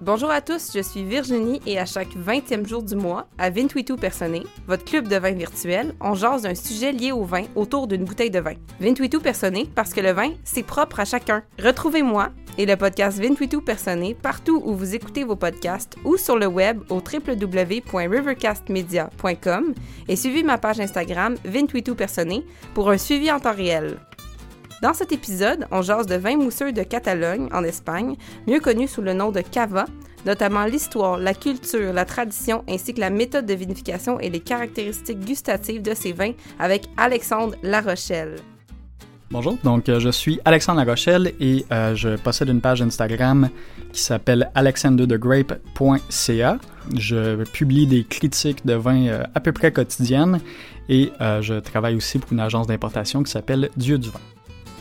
Bonjour à tous, je suis Virginie et à chaque 20e jour du mois, à Vintuitu Personné, votre club de vin virtuel, on jase d'un sujet lié au vin autour d'une bouteille de vin. Vintuitu Personné parce que le vin, c'est propre à chacun. Retrouvez-moi et le podcast Vintuitu Personné partout où vous écoutez vos podcasts ou sur le web au www.rivercastmedia.com et suivez ma page Instagram Vintuitu Personné pour un suivi en temps réel. Dans cet épisode, on jase de vins mousseux de Catalogne, en Espagne, mieux connu sous le nom de cava, notamment l'histoire, la culture, la tradition ainsi que la méthode de vinification et les caractéristiques gustatives de ces vins avec Alexandre Larochelle. Bonjour, donc euh, je suis Alexandre Larochelle et euh, je possède une page Instagram qui s'appelle alexanderthegrape.ca. Je publie des critiques de vins euh, à peu près quotidiennes et je travaille aussi pour une agence d'importation qui s'appelle Dieu du vin.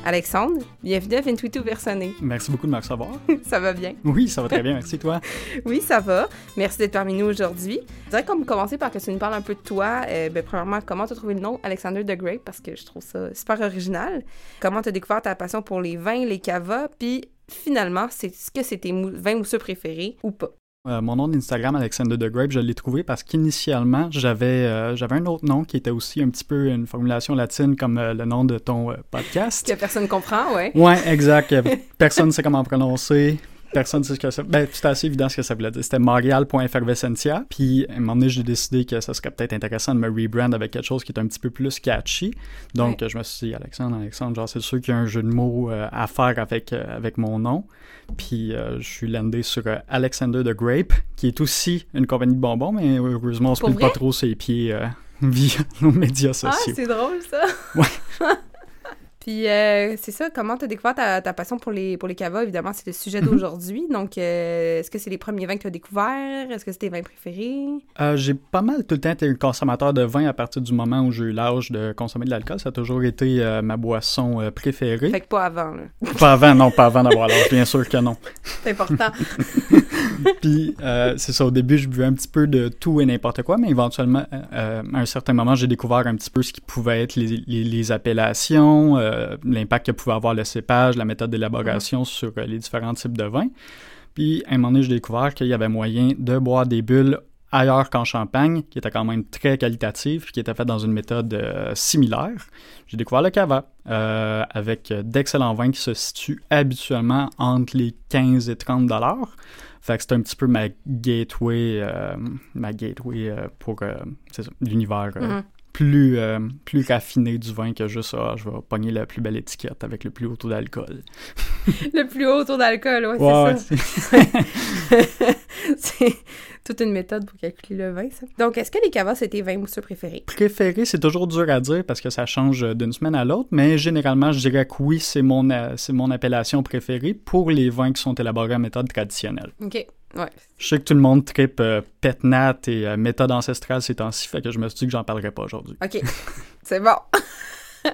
Alexandre, bienvenue à Vintuito Personné. Merci beaucoup de me recevoir. ça va bien? Oui, ça va très bien, merci toi. oui, ça va. Merci d'être parmi nous aujourd'hui. Je dirais qu'on commencer par que tu nous parles un peu de toi. Euh, ben, premièrement, comment tu as trouvé le nom Alexander the Grape, parce que je trouve ça super original. Comment tu as découvert ta passion pour les vins, les cavas, puis finalement, c'est ce que c'est tes vins mousseux préférés ou pas? Euh, mon nom d'Instagram, Alexander the Grape, je l'ai trouvé parce qu'initialement, j'avais euh, j'avais un autre nom qui était aussi un petit peu une formulation latine comme euh, le nom de ton podcast. Que personne comprend, ouais. Ouais, exact. personne ne sait comment prononcer. Personne ne sait ce que ça Ben, c'est assez évident ce que ça voulait dire. C'était marial.effervescentia. Puis, à un moment donné, j'ai décidé que ça serait peut-être intéressant de me rebrand avec quelque chose qui est un petit peu plus catchy. Donc, je me suis dit, Alexandre, Alexandre, genre, c'est sûr qu'il y a un jeu de mots à faire avec, avec mon nom. Puis euh, je suis landé sur euh, Alexander the Grape, qui est aussi une compagnie de bonbons, mais heureusement, on se pile pas trop ses pieds euh, via nos médias ah, sociaux. Ah, c'est drôle ça! Ouais! Puis euh, c'est ça, comment tu as découvert ta, passion pour les, pour les cavas? Évidemment, c'est le sujet mhm. d'aujourd'hui. Donc, euh, est-ce que c'est les premiers vins que tu as découverts? Est-ce que c'est tes vins préférés? Euh, j'ai pas mal tout le temps été un consommateur de vin à partir du moment où j'ai eu l'âge de consommer de l'alcool. Ça a toujours été ma boisson préférée. Fait que pas avant, là. Pas avant, non, pas avant d'avoir l'âge, bien sûr que non. C'est important. Puis, c'est ça, au début, je buvais un petit peu de tout et n'importe quoi, mais éventuellement, à un certain moment, j'ai découvert un petit peu ce qui pouvait être les, les appellations, l'impact que pouvait avoir le cépage, la méthode d'élaboration sur euh, les différents types de vins. Puis, à un moment donné, j'ai découvert qu'il y avait moyen de boire des bulles ailleurs qu'en Champagne, qui était quand même très qualitative, qui était faite dans une méthode euh, similaire. J'ai découvert le cava, avec d'excellents vins qui se situent habituellement entre les 15 et 30 dollars. Fait que c'est un petit peu ma gateway, ma gateway pour l'univers mm-hmm plus, euh, plus raffiné du vin que juste ah, je vais pogner la plus belle étiquette avec le plus haut taux d'alcool. le plus haut taux d'alcool, ouais, c'est ça. c'est toute une méthode pour calculer le vin, ça. Donc, est-ce que les cavas, c'est tes vins mousseux préférés? Préférés, c'est toujours dur à dire parce que ça change d'une semaine à l'autre, mais généralement, je dirais que oui, c'est mon, euh, c'est mon appellation préférée pour les vins qui sont élaborés en méthode traditionnelle. OK. Je sais que tout le monde tripe euh, Petnat et euh, méthode ancestrale ces temps-ci, fait que je me suis dit que j'en parlerai pas aujourd'hui. OK, c'est bon.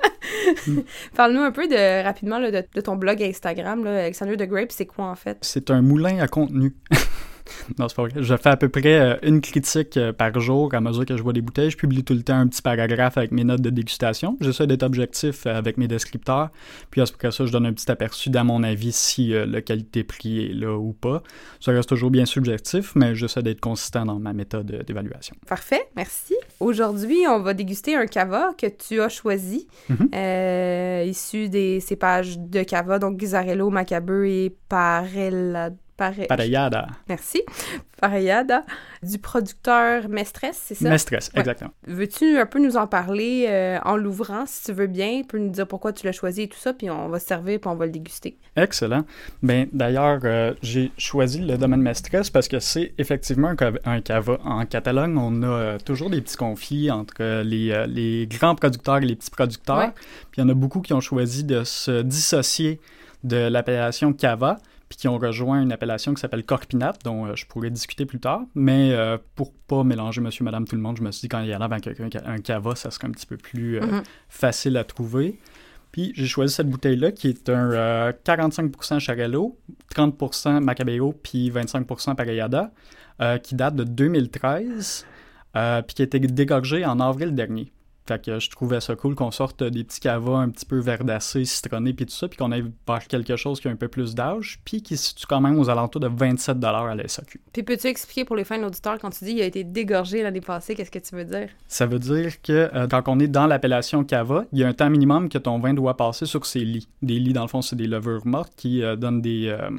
Parle-nous un peu de rapidement de, ton blog Instagram, là, Alexander the Grape, c'est quoi en fait? C'est un moulin à contenu. non, c'est pas vrai. Je fais à peu près euh, une critique euh, par jour à mesure que je vois des bouteilles. Je publie tout le temps un petit paragraphe avec mes notes de dégustation. J'essaie d'être objectif euh, avec mes descripteurs. Puis après ça, je donne un petit aperçu dans mon avis si la qualité-prix est là ou pas. Ça reste toujours bien subjectif, mais j'essaie d'être consistant dans ma méthode d'évaluation. Parfait, merci. Aujourd'hui, on va déguster un cava que tu as choisi, mm-hmm. issu des cépages de cava, donc Guisarello, Macabeu et Parella Parellada. Merci. Parellada. Du producteur Mestres, c'est ça? Mestres, exactement. Veux-tu un peu nous en parler euh, en l'ouvrant, si tu veux bien? Tu peux nous dire pourquoi tu l'as choisi et tout ça, puis on va se servir, puis on va le déguster. Excellent. Ben, d'ailleurs, euh, j'ai choisi le domaine Mestres parce que c'est effectivement un, cava. En Catalogne, on a euh, toujours des petits conflits entre les, les, grands producteurs et les petits producteurs. Puis il y en a beaucoup qui ont choisi de se dissocier de l'appellation cava puis qui ont rejoint une appellation qui s'appelle Corpinat, dont euh, je pourrais discuter plus tard. Mais euh, pour pas mélanger monsieur, madame, tout le monde, je me suis dit quand il y en a avec un, cava, ça serait un petit peu plus euh, mm-hmm. facile à trouver. Puis j'ai choisi cette bouteille-là qui est un 45% Charello, 30% Macabeo, puis 25% Parellada, qui date de 2013, puis qui a été dégorgé en avril dernier. Fait que je trouvais ça cool qu'on sorte des petits cavas un petit peu verdacés, citronnés, puis tout ça, puis qu'on aille vers quelque chose qui a un peu plus d'âge, puis qui se situe quand même aux alentours de 27 à la SAQ. Puis peux-tu expliquer pour les fins auditeurs, quand tu dis il a été dégorgé l'année passée, qu'est-ce que tu veux dire? Ça veut dire que euh, quand on est dans l'appellation cava, il y a un temps minimum que ton vin doit passer sur ses lits. Des lits, dans le fond, c'est des levures mortes qui euh, donnent des... euh,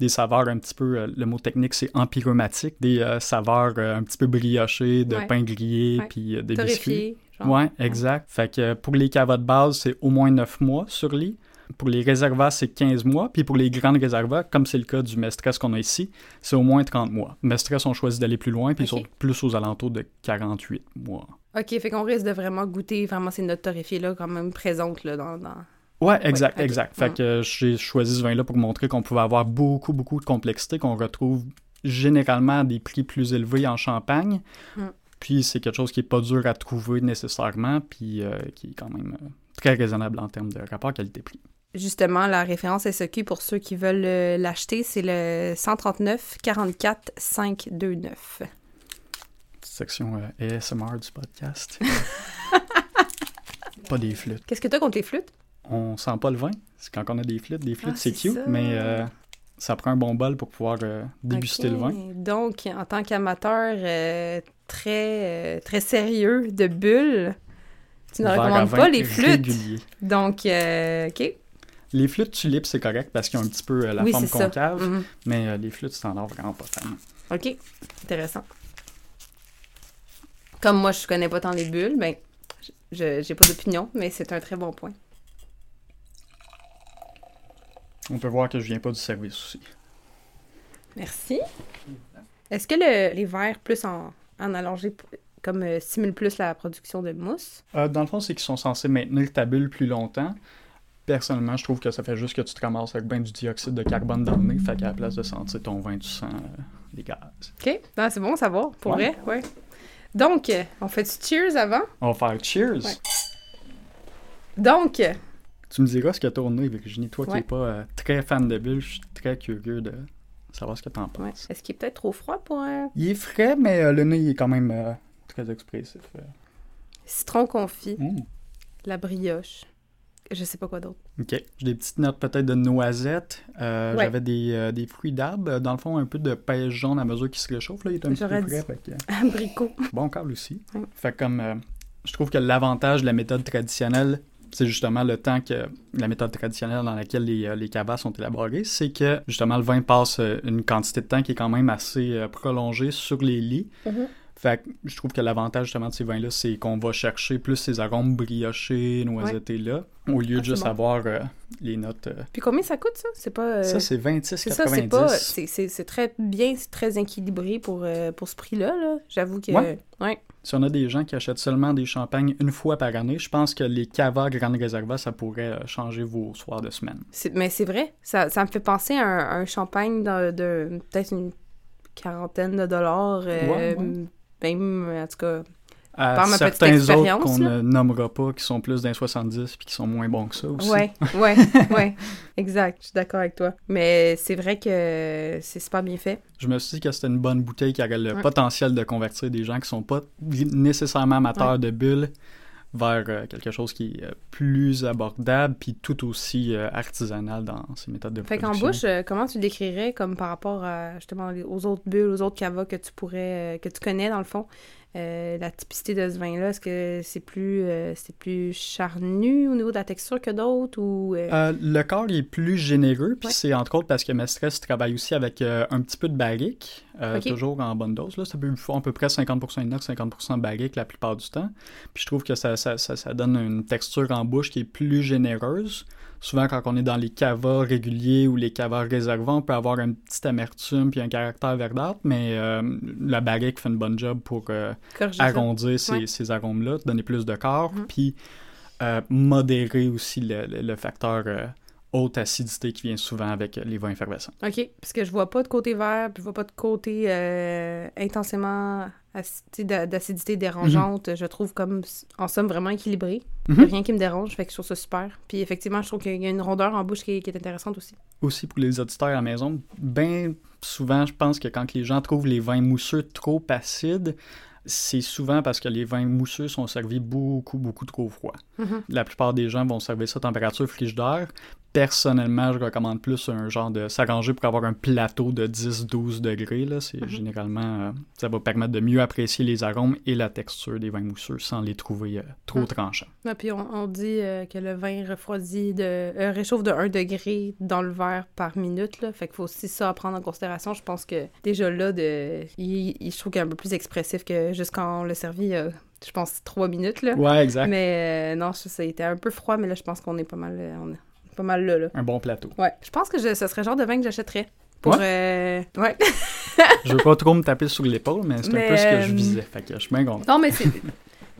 des saveurs un petit peu, le mot technique c'est empyromatique, des euh, saveurs euh, un petit peu briochées, de Ouais. pain grillé, puis euh, des biscuits. Genre. Ouais, exact. Fait que pour les cavas de base, c'est au moins 9 mois sur lit. Pour les réservas, c'est 15 mois. Puis pour les grandes réservas, comme c'est le cas du Mestres qu'on a ici, c'est au moins 30 mois. Mestres ont choisi d'aller plus loin, puis ils sont plus aux alentours de 48 mois. OK, fait qu'on risque de vraiment goûter vraiment ces notes torréfiées-là quand même présentes là, dans... dans... Ouais, exact, exact. Fait que euh, j'ai choisi ce vin-là pour montrer qu'on pouvait avoir beaucoup, beaucoup de complexité, qu'on retrouve généralement à des prix plus élevés en Champagne. Mm. Puis c'est quelque chose qui est pas dur à trouver nécessairement, puis euh, qui est quand même euh, très raisonnable en termes de rapport qualité-prix. Justement, la référence SEQ pour ceux qui veulent euh, l'acheter, c'est le 139 44 529. Petite section euh, ASMR du podcast. pas des flûtes. Qu'est-ce que t'as contre les flûtes? On sent pas le vin. C'est quand on a des flûtes. Des flûtes, Ah, c'est cute, ça. mais euh, ça prend un bon bol pour pouvoir euh, déguster le vin. Donc, en tant qu'amateur très, euh, très sérieux de bulles, tu ne recommandes pas les flûtes. régulier. Donc, euh, OK. Les flûtes tulipes, c'est correct parce qu'ils ont un petit peu euh, la oui, forme concave, Mhm. mais les flûtes standards, vraiment pas fan. OK. Intéressant. Comme moi, je connais pas tant les bulles, ben, je j'ai pas d'opinion, mais c'est un très bon point. On peut voir que je viens pas du service aussi. Merci. Est-ce que le- les verres plus en, en allongé p- comme euh, stimulent plus la production de mousse? Euh, dans le fond, c'est qu'ils sont censés maintenir ta bulle plus longtemps. Personnellement, je trouve que ça fait juste que tu te ramasses avec ben du dioxyde de carbone dans le nez, fait qu'à la place de sentir ton vin, tu sens euh, les gaz. OK. Ah, c'est bon à savoir, pour Ouais. vrai, ouais. Donc, euh, on fait du cheers avant? On va faire cheers! Ouais. Donc, Tu me diras ce que au nez, Virginie. Toi qui n'es pas très fan de bulles, je suis très curieux de savoir ce que t'en ouais. penses. est-ce qu'il est peut-être trop froid pour un Il est frais, mais euh, le nez il est quand même euh, très expressif. euh. citron confit, Mm. la brioche? Je sais pas quoi d'autre. Ok. J'ai des petites notes peut-être de noisettes. Euh, Ouais. J'avais des, euh, des fruits d'arbre. Dans le fond, un peu de pêche jaune à mesure qu'il se réchauffe. Là, il est un petit peu frais. dit. fait que- Abricot. Bon câble aussi. Ouais. Fait comme euh, je trouve que l'avantage de la méthode traditionnelle, c'est justement le temps que la méthode traditionnelle dans laquelle les, euh, les cavas sont élaborés, c'est que justement le vin passe euh, une quantité de temps qui est quand même assez euh, prolongée sur les lits. Mhm. Fait que je trouve que l'avantage justement de ces vins-là, c'est qu'on va chercher plus ces arômes briochés, noisettés là, au lieu de juste avoir euh, les notes. euh, Puis combien ça coûte, ça? C'est pas... euh, Ça, c'est c'est ça, 26,90. c'est pas... C'est, très bien, c'est très équilibré pour, euh, pour ce prix-là, là. J'avoue que... Ouais. ouais. Si on a des gens qui achètent seulement des champagnes une fois par année, je pense que les cavas Grande Reserva, ça pourrait euh, changer vos soirs de semaine. Mais c'est vrai, ça, ça me fait penser à un, un champagne de, de peut-être une quarantaine de dollars. ouais. Même, en tout cas. À Par ma petite certains autres expérience, qu'on ne nommera pas, qui sont plus d'un 70 puis qui sont moins bons que ça aussi. Ouais, ouais, ouais. Exact, je suis d'accord avec toi. Mais c'est vrai que c'est super bien fait. Je me suis dit que c'était une bonne bouteille qui aurait le Ouais. potentiel de convertir des gens qui sont pas nécessairement amateurs de bulles vers euh, quelque chose qui est euh, plus abordable puis tout aussi euh, artisanal dans ses méthodes de Fait qu'en production. bouche, euh, comment tu décrirais comme par rapport à, justement aux autres bulles, aux autres cavas que tu pourrais, que tu connais dans le fond? Euh, la typicité de ce vin-là, est-ce que c'est plus, euh, c'est plus charnu au niveau de la texture que d'autres ou... euh, le corps est plus généreux, puis Ouais. c'est entre autres parce que Mestres travaille aussi avec un petit peu de barrique, toujours en bonne dose. Là. Ça peut faire à peu près 50% inox, 50% barrique la plupart du temps. Puis je trouve que ça, ça, ça, ça donne une texture en bouche qui est plus généreuse. Souvent, quand on est dans les cavas réguliers ou les cavas réservants, on peut avoir une petite amertume puis un caractère verdâtre, mais euh, la barrique fait une bonne job pour euh, arrondir ces, Ouais. ces arômes-là, donner plus de corps, Mhm. puis euh, modérer aussi le, le- le facteur haute acidité qui vient souvent avec les vins effervescents. OK, parce que je vois pas de côté vert, puis je vois pas de côté intensément d'acidité dérangeante. Je trouve comme, en somme, vraiment équilibré. Mhm. rien qui me dérange, fait que je trouve ça super. Puis effectivement, je trouve qu'il y a une rondeur en bouche qui est, qui est intéressante aussi. Aussi pour les auditeurs à la maison, bien souvent, je pense que quand les gens trouvent les vins mousseux trop acides, c'est souvent parce que les vins mousseux sont servis beaucoup, beaucoup trop froid. Mhm. La plupart des gens vont servir ça à température frigidaire. Personnellement, je recommande plus un genre de s'arranger pour avoir un plateau de 10-12 degrés. Là. C'est Mhm. généralement, euh, ça va permettre de mieux apprécier les arômes et la texture des vins mousseux sans les trouver euh, trop Mhm. tranchants. Puis on, on dit euh, que le vin refroidit de, réchauffe de 1 degré dans le verre par minute. Là. Fait qu'il faut aussi ça à prendre en considération. Je pense que déjà là, de, il, il- je trouve qu'il est un peu plus expressif que juste quand on l'a servi, je pense, 3 minutes. Là. Ouais, exact. Mais euh, non, ça, ça a été un peu froid, mais là, je pense qu'on est pas mal, on pas mal là, là. Un bon plateau. Ouais. Je pense que je- ce serait le genre de vin que j'achèterais. Pour, euh, ouais. je veux pas trop me taper sur l'épaule, mais c'est un peu ce que je euh, visais. Fait que je suis bien content. Non, mais c'est. tu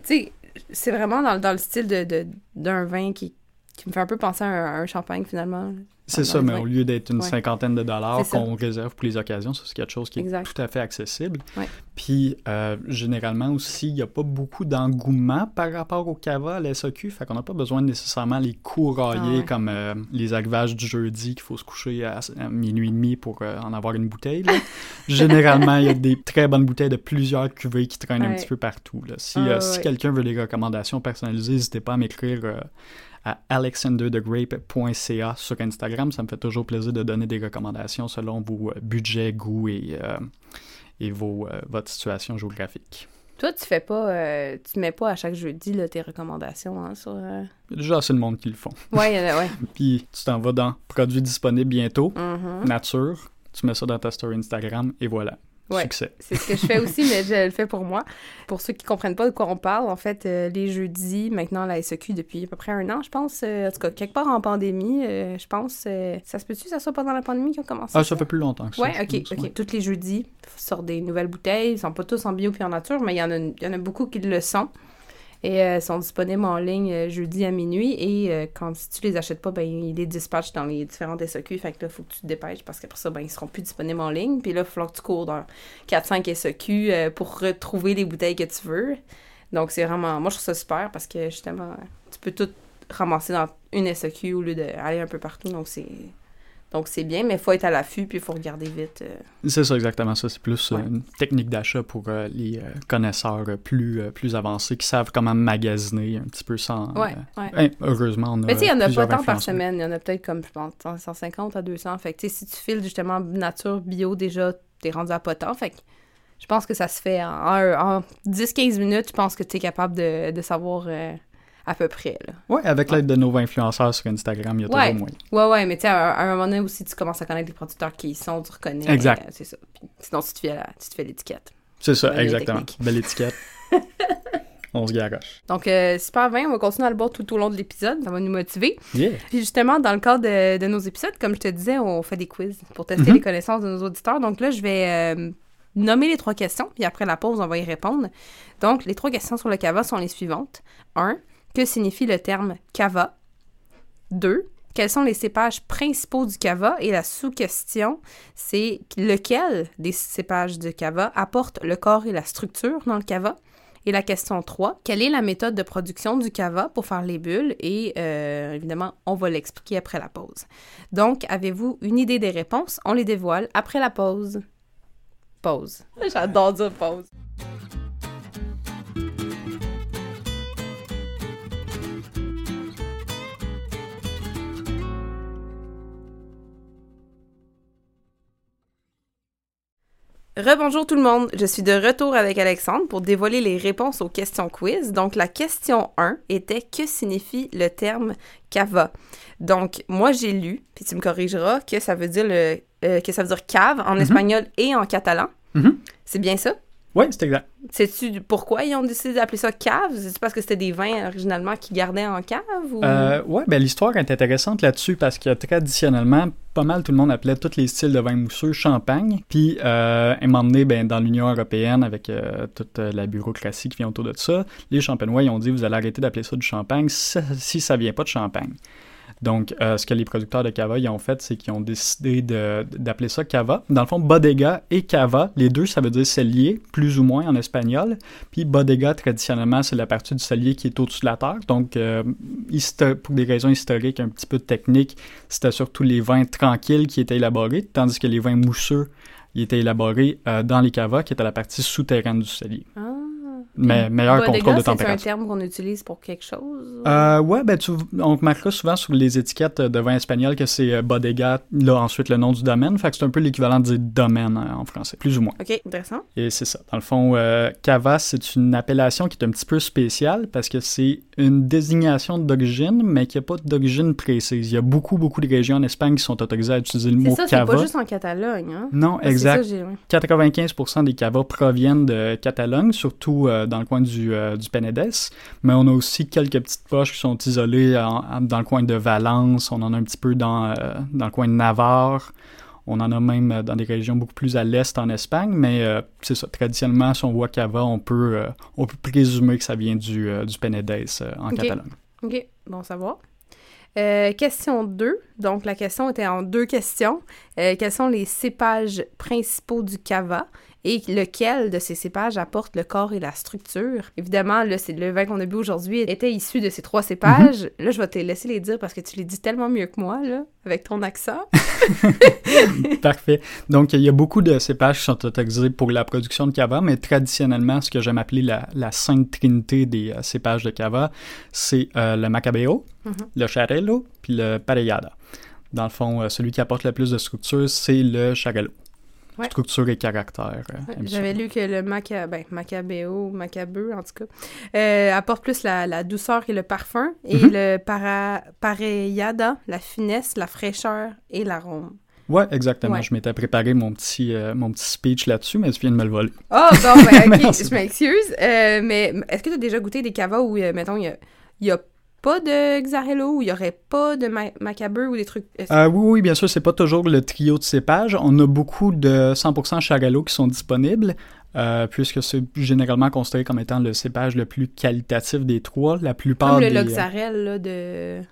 sais, c'est vraiment dans, dans le style de, de- d'un vin qui, qui me fait un peu penser à un, à un champagne, finalement. C'est ça, mais au lieu d'être une Ouais. cinquantaine de dollars qu'on réserve pour les occasions, c'est quelque chose qui est Exact. tout à fait accessible. Ouais. Puis euh, généralement aussi, il n'y a pas beaucoup d'engouement par rapport au cava à la SAQ, fait qu'on n'a pas besoin de nécessairement les courailler Ah ouais. comme euh, les arrivages du jeudi qu'il faut se coucher à, à minuit et demi pour euh, en avoir une bouteille. généralement, il y a des très bonnes bouteilles de plusieurs cuvées qui traînent un petit peu partout. là. Si, Ah si quelqu'un veut des recommandations personnalisées, n'hésitez pas à m'écrire à alexanderthegrape.ca sur Instagram. Ça me fait toujours plaisir de donner des recommandations selon vos euh, budgets, goûts et, euh, et vos, euh, votre situation géographique. Toi, tu fais pas. euh, tu mets pas à chaque jeudi là, tes recommandations hein, sur. euh, Il y a déjà assez de monde qui le font. Ouais, il y en a- ouais. Puis tu t'en vas dans produits disponibles bientôt, Mhm. nature, tu mets ça dans ta story Instagram et voilà. Ouais. Succès. C'est ce que je fais aussi, mais je le fais pour moi. Pour ceux qui comprennent pas de quoi on parle, en fait, euh, les jeudis, maintenant, la SEQ, depuis à peu près un an, je pense, euh, en tout cas, quelque part en pandémie, euh, je pense, ça se peut-tu que ça soit pendant la pandémie qu'ils ont commencé Ah, ça fait plus longtemps que ça. Ouais, ok, pense, ok. ouais. Tous les jeudis, sortent des nouvelles bouteilles. Ils sont pas tous en bio puis en nature, mais il y en a, il y en a beaucoup qui le sont. Et euh, sont disponibles en ligne euh, jeudi à minuit. Et euh, quand si tu les achètes pas, ben, ils les dispatchent dans les différentes SEQ. Fait que là, faut que tu te dépêches parce qu'après ça, ben, ils seront plus disponibles en ligne. Puis là, il falloir que tu cours dans 4-5 SEQ euh, pour retrouver les bouteilles que tu veux. Donc, c'est vraiment. Moi, je trouve ça super parce que justement, tu peux tout ramasser dans une SEQ au lieu d'aller un peu partout. Donc, c'est. Donc, c'est bien, mais il faut être à l'affût puis il faut regarder vite. euh, C'est ça, exactement ça. C'est plus euh, Ouais. une technique d'achat pour euh, les connaisseurs plus, plus avancés qui savent comment magasiner un petit peu sans. Ouais, ouais. hein, heureusement, on a. Mais tu sais, il n'y en a pas tant par semaine. Il y en a peut-être comme, je pense, 150 à 200. Fait que, si tu files justement nature, bio, déjà, t'es rendu à pas tant. Fait que je pense que ça se fait en, en- en 10-15 minutes. Je pense que tu es capable de, de savoir euh, à peu près, là. Ouais, avec l'aide de nos influenceurs sur Instagram, il y a Ouais. toujours moyen. Ouais, ouais, mais tu sais, à, à un moment donné aussi, tu commences à connaître les producteurs qui y sont, tu reconnais. Exact. euh, c'est ça. Puis sinon, tu te fais, la- tu te fais l'étiquette. C'est ça, exactement. Belle étiquette. on se garoche. Donc, euh, super bien. On va continuer à le boire tout au long de l'épisode. Ça va nous motiver. Yeah. Puis justement, dans le cadre de, de nos épisodes, comme je te disais, on fait des quiz pour tester Mhm. les connaissances de nos auditeurs. Donc là, je vais euh, nommer les trois questions, puis après la pause, on va y répondre. Donc, les trois questions sur le cava sont les suivantes. 1. Que signifie le terme cava? 2. Quels sont les cépages principaux du cava? Et la sous-question, c'est lequel des cépages du cava apporte le corps et la structure dans le cava? Et la question 3, quelle est la méthode de production du cava pour faire les bulles? Et euh, évidemment, on va l'expliquer après la pause. Donc, avez-vous une idée des réponses? On les dévoile après la pause. Pause. J'adore dire pause. Rebonjour tout le monde, je suis de retour avec Alexandre pour dévoiler les réponses aux questions quiz. Donc la question 1 était que signifie le terme cava? Donc moi j'ai lu, puis tu me corrigeras, que ça veut dire le euh, que ça veut dire cave en espagnol et en catalan. Mhm. C'est bien ça? Ouais, c'est exact. Sais-tu pourquoi ils ont décidé d'appeler ça cave? C'est parce que c'était des vins originalement qu'ils gardaient en cave? Ou... Euh, ouais, ben l'histoire est intéressante là-dessus parce que traditionnellement, pas mal tout le monde appelait tous les styles de vin mousseux champagne. Puis, euh, à un moment donné, ben, dans l'Union européenne, avec euh, toute euh, la bureaucratie qui vient autour de ça, les champenois, ils ont dit vous allez arrêter d'appeler ça du champagne si, si ça vient pas de champagne. Donc, euh, ce que les producteurs de cava ils ont fait, c'est qu'ils ont décidé d'appeler ça cava. Dans le fond, bodega et cava, les deux, ça veut dire cellier, plus ou moins en espagnol. Puis bodega, traditionnellement, c'est la partie du cellier qui est au-dessus de la terre. Donc, euh, pour des raisons historiques, un petit peu de technique, c'était surtout les vins tranquilles qui étaient élaborés, tandis que les vins mousseux, ils étaient élaborés euh, dans les cavas, qui étaient la partie souterraine du cellier. Ah, me- meilleur Bodega, contrôle de c'est un température. terme qu'on utilise pour quelque chose? Euh, ouais, ben tu, on remarquera souvent sur les étiquettes de vin espagnol que c'est euh, bodega, là ensuite le nom du domaine, fait que c'est un peu l'équivalent de dire domaine euh, en français, plus ou moins. OK, intéressant. Et c'est ça. Dans le fond, euh, cava, c'est une appellation qui est un petit peu spéciale parce que c'est une désignation d'origine, mais qui n'a pas d'origine précise. Il y a beaucoup, beaucoup de régions en Espagne qui sont autorisées à utiliser le C'est mot ça, c'est cava. pas juste en Catalogne, hein? Non, c'est exact. ça, j'ai- ouais. 95% des cavas proviennent de Catalogne, surtout euh, dans le coin du, euh, du Penedès. Mais on a aussi quelques petites poches qui sont isolées en- en- dans le coin de Valence. On en a un petit peu dans, euh, dans le coin de Navarre. On en a même euh, dans des régions beaucoup plus à l'est en Espagne. Mais euh, c'est ça, traditionnellement, si on voit cava, on peut, euh, on peut présumer que ça vient du, euh, du Penedès euh, en. Catalogne. OK, bon savoir. Euh, question 2. Donc, la question était en deux questions. Euh, quels sont les cépages principaux du cava? Et lequel de ces cépages apporte le corps et la structure? Évidemment, là, c'est le vin qu'on a bu aujourd'hui était issu de ces trois cépages. Là, je vais te laisser les dire parce que tu les dis tellement mieux que moi, là, avec ton accent. Parfait. Donc, il y a beaucoup de cépages qui sont autorisés pour la production de cava, mais traditionnellement, ce que j'aime appeler la, la sainte trinité des euh, cépages de cava, c'est euh, le macabeo, Mhm. le charello, puis le parellada. Dans le fond, euh, celui qui apporte le plus de structure, c'est le charello. Ouais. Structure et caractère. euh. J'avais lu que le maca... ben, macabeo, macabeu en tout cas, euh, apporte plus la, la douceur et le parfum, et Mhm. le para... parellada, la finesse, la fraîcheur et l'arôme. Ouais, exactement. Ouais. Je m'étais préparé mon petit, euh, mon petit speech là-dessus, mais tu viens de me le voler. Ah, bon, ben, ok, je m'excuse. Euh, mais est-ce que tu as déjà goûté des cavas où, mettons, il y a, il y a pas de Xarello, ou il y aurait pas de ma macabeu ou des trucs... Euh, oui, oui, bien sûr, c'est pas toujours le trio de cépages. On a beaucoup de 100% Charello qui sont disponibles, euh, puisque c'est généralement considéré comme étant le cépage le plus qualitatif des trois. La plupart Comme le des... Loxarel, là, de...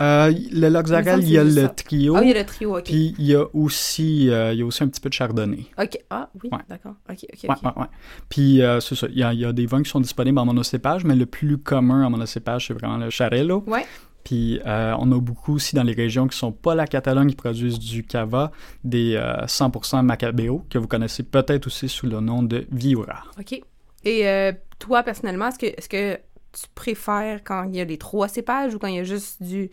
Euh, le Loxarel, Il y a le ça. trio, Ah, il y a le trio, ok. puis il y a aussi, euh, il y a aussi un petit peu de chardonnay. Ok, ah, oui, Ouais. d'accord. Ok, ok, Ouais. Puis euh, c'est ça, il y, a, il y a des vins qui sont disponibles en monocépage, mais le plus commun en monocépage, c'est vraiment le Charello. Ouais. Puis on a beaucoup aussi dans les régions qui sont pas la Catalogne qui produisent du cava, des euh, 100% Macabeo, que vous connaissez peut-être aussi sous le nom de Viura. OK. Et toi, personnellement, est-ce que, est-ce que tu préfères quand il y a les trois cépages ou quand il y a juste du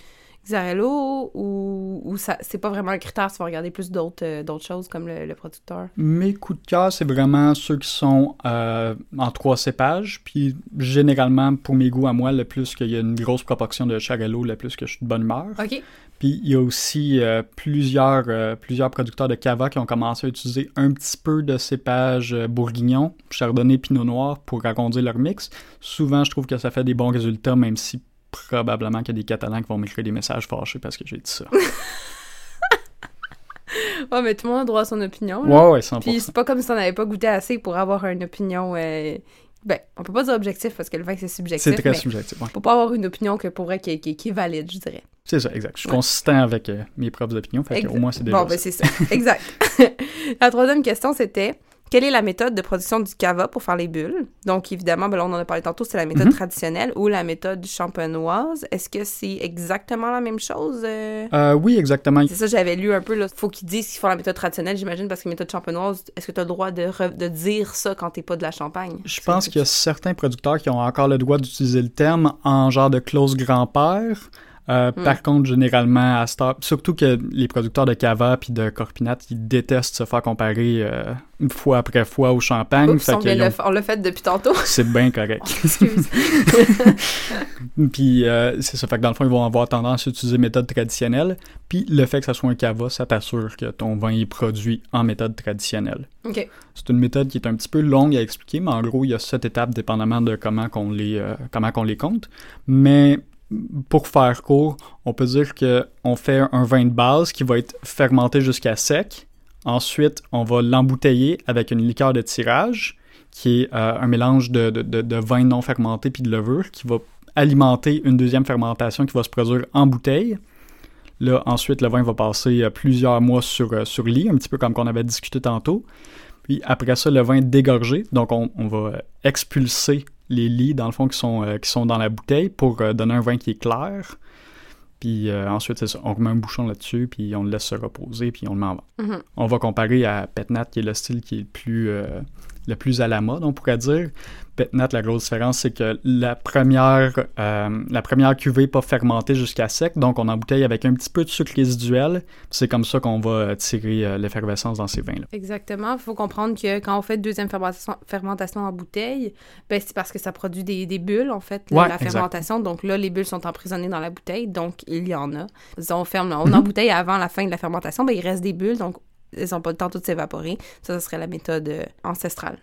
Xarello ou, ou ça, c'est pas vraiment un critère, tu vas regarder plus d'autres, euh, d'autres choses comme le, le producteur? Mes coups de cœur, c'est vraiment ceux qui sont euh, en trois cépages. Puis généralement, pour mes goûts à moi, le plus qu'il y a une grosse proportion de Charello, le plus que je suis de bonne humeur. OK. Puis il y a aussi euh, plusieurs, plusieurs producteurs de cava qui ont commencé à utiliser un petit peu de cépage bourguignon, chardonnay, pinot noir pour arrondir leur mix. Souvent, je trouve que ça fait des bons résultats, même si probablement qu'il y a des Catalans qui vont m'écrire des messages fâchés parce que j'ai dit ça. Ouais, mais tout le monde a droit à son opinion. là. Ouais, ouais, 100%. Puis c'est pas comme si t'en avais pas goûté assez pour avoir une opinion. euh, Ben, on peut pas dire objectif parce que le vin c'est subjectif. C'est très mais subjectif. ouais. Faut pas avoir une opinion que pour vrai qui, est- qui est- qui est valide, je dirais. C'est ça, exact. Je suis Ouais. consistant avec euh, mes propres opinions, fait que au moins c'est déjà Bon, ben c'est ça. exact. la troisième question, c'était quelle est la méthode de production du cava pour faire les bulles? Donc, évidemment, ben là, on en a parlé tantôt, c'est la méthode Mhm. traditionnelle ou la méthode champenoise. Est-ce que c'est exactement la même chose? euh? Euh, oui, exactement. C'est ça, j'avais lu un peu, là. Faut qu'ils disent qu'ils font la méthode traditionnelle, j'imagine, parce que méthode champenoise, est-ce que tu as le droit de, re- de dire ça quand t'es pas de la Champagne? Je pense qu'il y a certains producteurs qui ont encore le droit d'utiliser le terme en genre de clause grand-père. Euh, Hmm. Par contre, généralement, à Star, surtout que les producteurs de cava puis de corpinat, ils détestent se faire comparer euh, une fois après fois au champagne. Oups, fait on, ont- on l'a fait depuis tantôt. C'est bien correct. Puis euh, c'est ça, fait que dans le fond, ils vont avoir tendance à utiliser méthode traditionnelle. Puis le fait que ça soit un cava, ça t'assure que ton vin est produit en méthode traditionnelle. OK. C'est une méthode qui est un petit peu longue à expliquer, mais en gros, il y a sept étapes dépendamment de comment qu'on les, comment qu'on les compte. Mais pour faire court, on peut dire que on fait un vin de base qui va être fermenté jusqu'à sec. Ensuite, on va l'embouteiller avec une liqueur de tirage, qui est euh, un mélange de, vin non fermenté puis de levure, qui va alimenter une deuxième fermentation qui va se produire en bouteille. Là, ensuite, le vin va passer euh, plusieurs mois sur, euh, sur lit, un petit peu comme qu'on avait discuté tantôt. Puis après ça, le vin est dégorgé. Donc, on, on va expulser les lits, dans le fond, qui sont, euh, qui sont dans la bouteille pour euh, donner un vin qui est clair. Puis euh, ensuite, c'est ça. On remet un bouchon là-dessus, puis on le laisse se reposer, puis on le met en vente. Mhm. On va comparer à Petnat, qui est le style qui est le plus le plus à la mode, on pourrait dire. Petnat, la grosse différence, c'est que la première, euh, la première cuvée n'est pas fermentée jusqu'à sec, donc on embouteille avec un petit peu de sucre résiduel. C'est comme ça qu'on va tirer euh, l'effervescence dans ces vins-là. Exactement. Il faut comprendre que quand on fait deuxième fermentation, fermentation en bouteille, ben, c'est parce que ça produit des, des bulles, en fait, la fermentation. Donc là, les bulles sont emprisonnées dans la bouteille, donc il y en a. On ferme, on embouteille avant la fin de la fermentation, ben, il reste des bulles, donc elles n'ont pas le temps de s'évaporer. Ça, ce serait la méthode euh, ancestrale.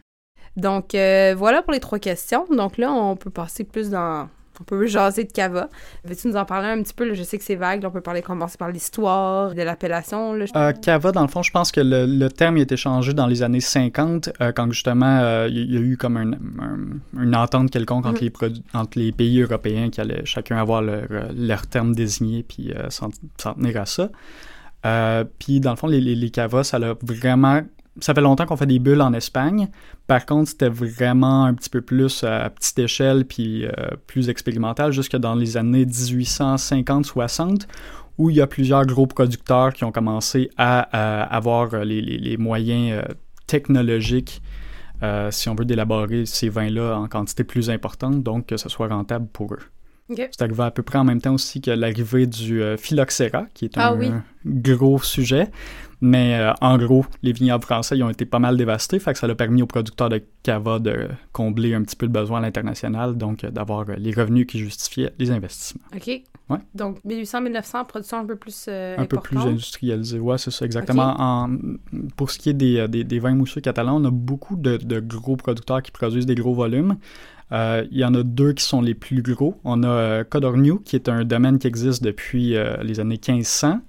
Donc, euh, voilà pour les trois questions. Donc là, on peut passer plus dans... On peut jaser de cava. Veux-tu nous en parler un petit peu? Je sais que c'est vague. on peut parler, commencer par l'histoire de l'appellation. Euh, cava, dans le fond, je pense que le, terme a été changé dans les années 50, quand justement, il y, a eu comme une entente quelconque entre, mm-hmm. les entre, les pays européens qui allaient chacun avoir leur, terme désigné puis s'en tenir à ça. Euh, puis dans le fond, les, les, cavas, ça a vraiment. Ça fait longtemps qu'on fait des bulles en Espagne. Par contre, c'était vraiment un petit peu plus à petite échelle puis euh, plus expérimental jusque dans les années 1850-60 où il y a plusieurs gros producteurs qui ont commencé à, avoir les, les, moyens euh, technologiques, si on veut, d'élaborer ces vins-là en quantité plus importante, donc que ce soit rentable pour eux. C'est arrivé à peu près en même temps aussi que l'arrivée du euh, phylloxéra, qui est ah un, gros sujet. Mais euh, en gros, les vignobles français ils ont été pas mal dévastés, fait que ça a permis aux producteurs de cava de combler un petit peu le besoin à l'international, donc euh, d'avoir les revenus qui justifiaient les investissements. OK. Ouais. Donc 1800-1900, production un peu plus Un peu plus industrialisée, ouais, c'est ça, exactement. En, pour ce qui est des, des, vins mousseux catalans, on a beaucoup de, de, gros producteurs qui produisent des gros volumes. Euh, il y en a deux qui sont les plus gros. On a euh, Codorniu, qui est un domaine qui existe depuis euh, les années 1500.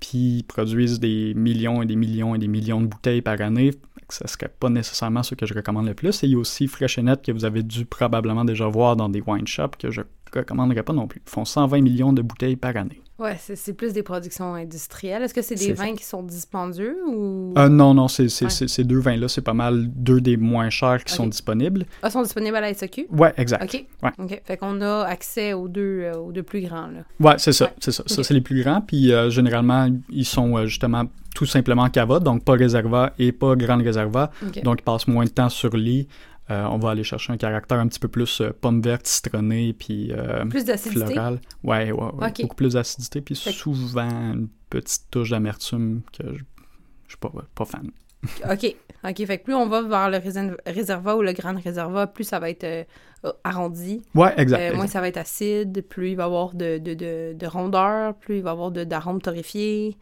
puis ils produisent des millions et des millions et des millions de bouteilles par année. Ce ne serait pas nécessairement ce que je recommande le plus. Et il y a aussi Freshenet que vous avez dû probablement déjà voir dans des wine shops que je ne recommanderais pas non plus. Ils font 120 millions de bouteilles par année. Ouais, c'est plus des productions industrielles. Est-ce que c'est des vins qui sont dispendieux ou? Euh, non, non, c'est ces deux vins-là, c'est pas mal deux des moins chers qui sont disponibles. Ah, sont disponibles à la SAQ? Ouais, exact. OK. Ouais. OK. Fait qu'on a accès aux deux, euh, aux deux plus grands, là. Ouais, c'est ça, c'est ça. Ça, c'est les plus grands. Puis euh, généralement, ils sont justement tout simplement cava, donc pas réserva et pas grande réserva. Donc, ils passent moins de temps sur lit. Euh, on va aller chercher un caractère un petit peu plus euh, pomme verte, citronné, puis euh, plus d'acidité? floral. Ouais, ouais, beaucoup plus d'acidité, puis souvent une petite touche d'amertume que je, je suis pas, pas fan. OK. OK. Fait que plus on va vers le réserva ou le grand réserva, plus ça va être arrondi. Ouais, exact, Moins ça va être acide, plus il va y avoir de, de, de, de rondeur, plus il va y avoir d'arômes torréfiés.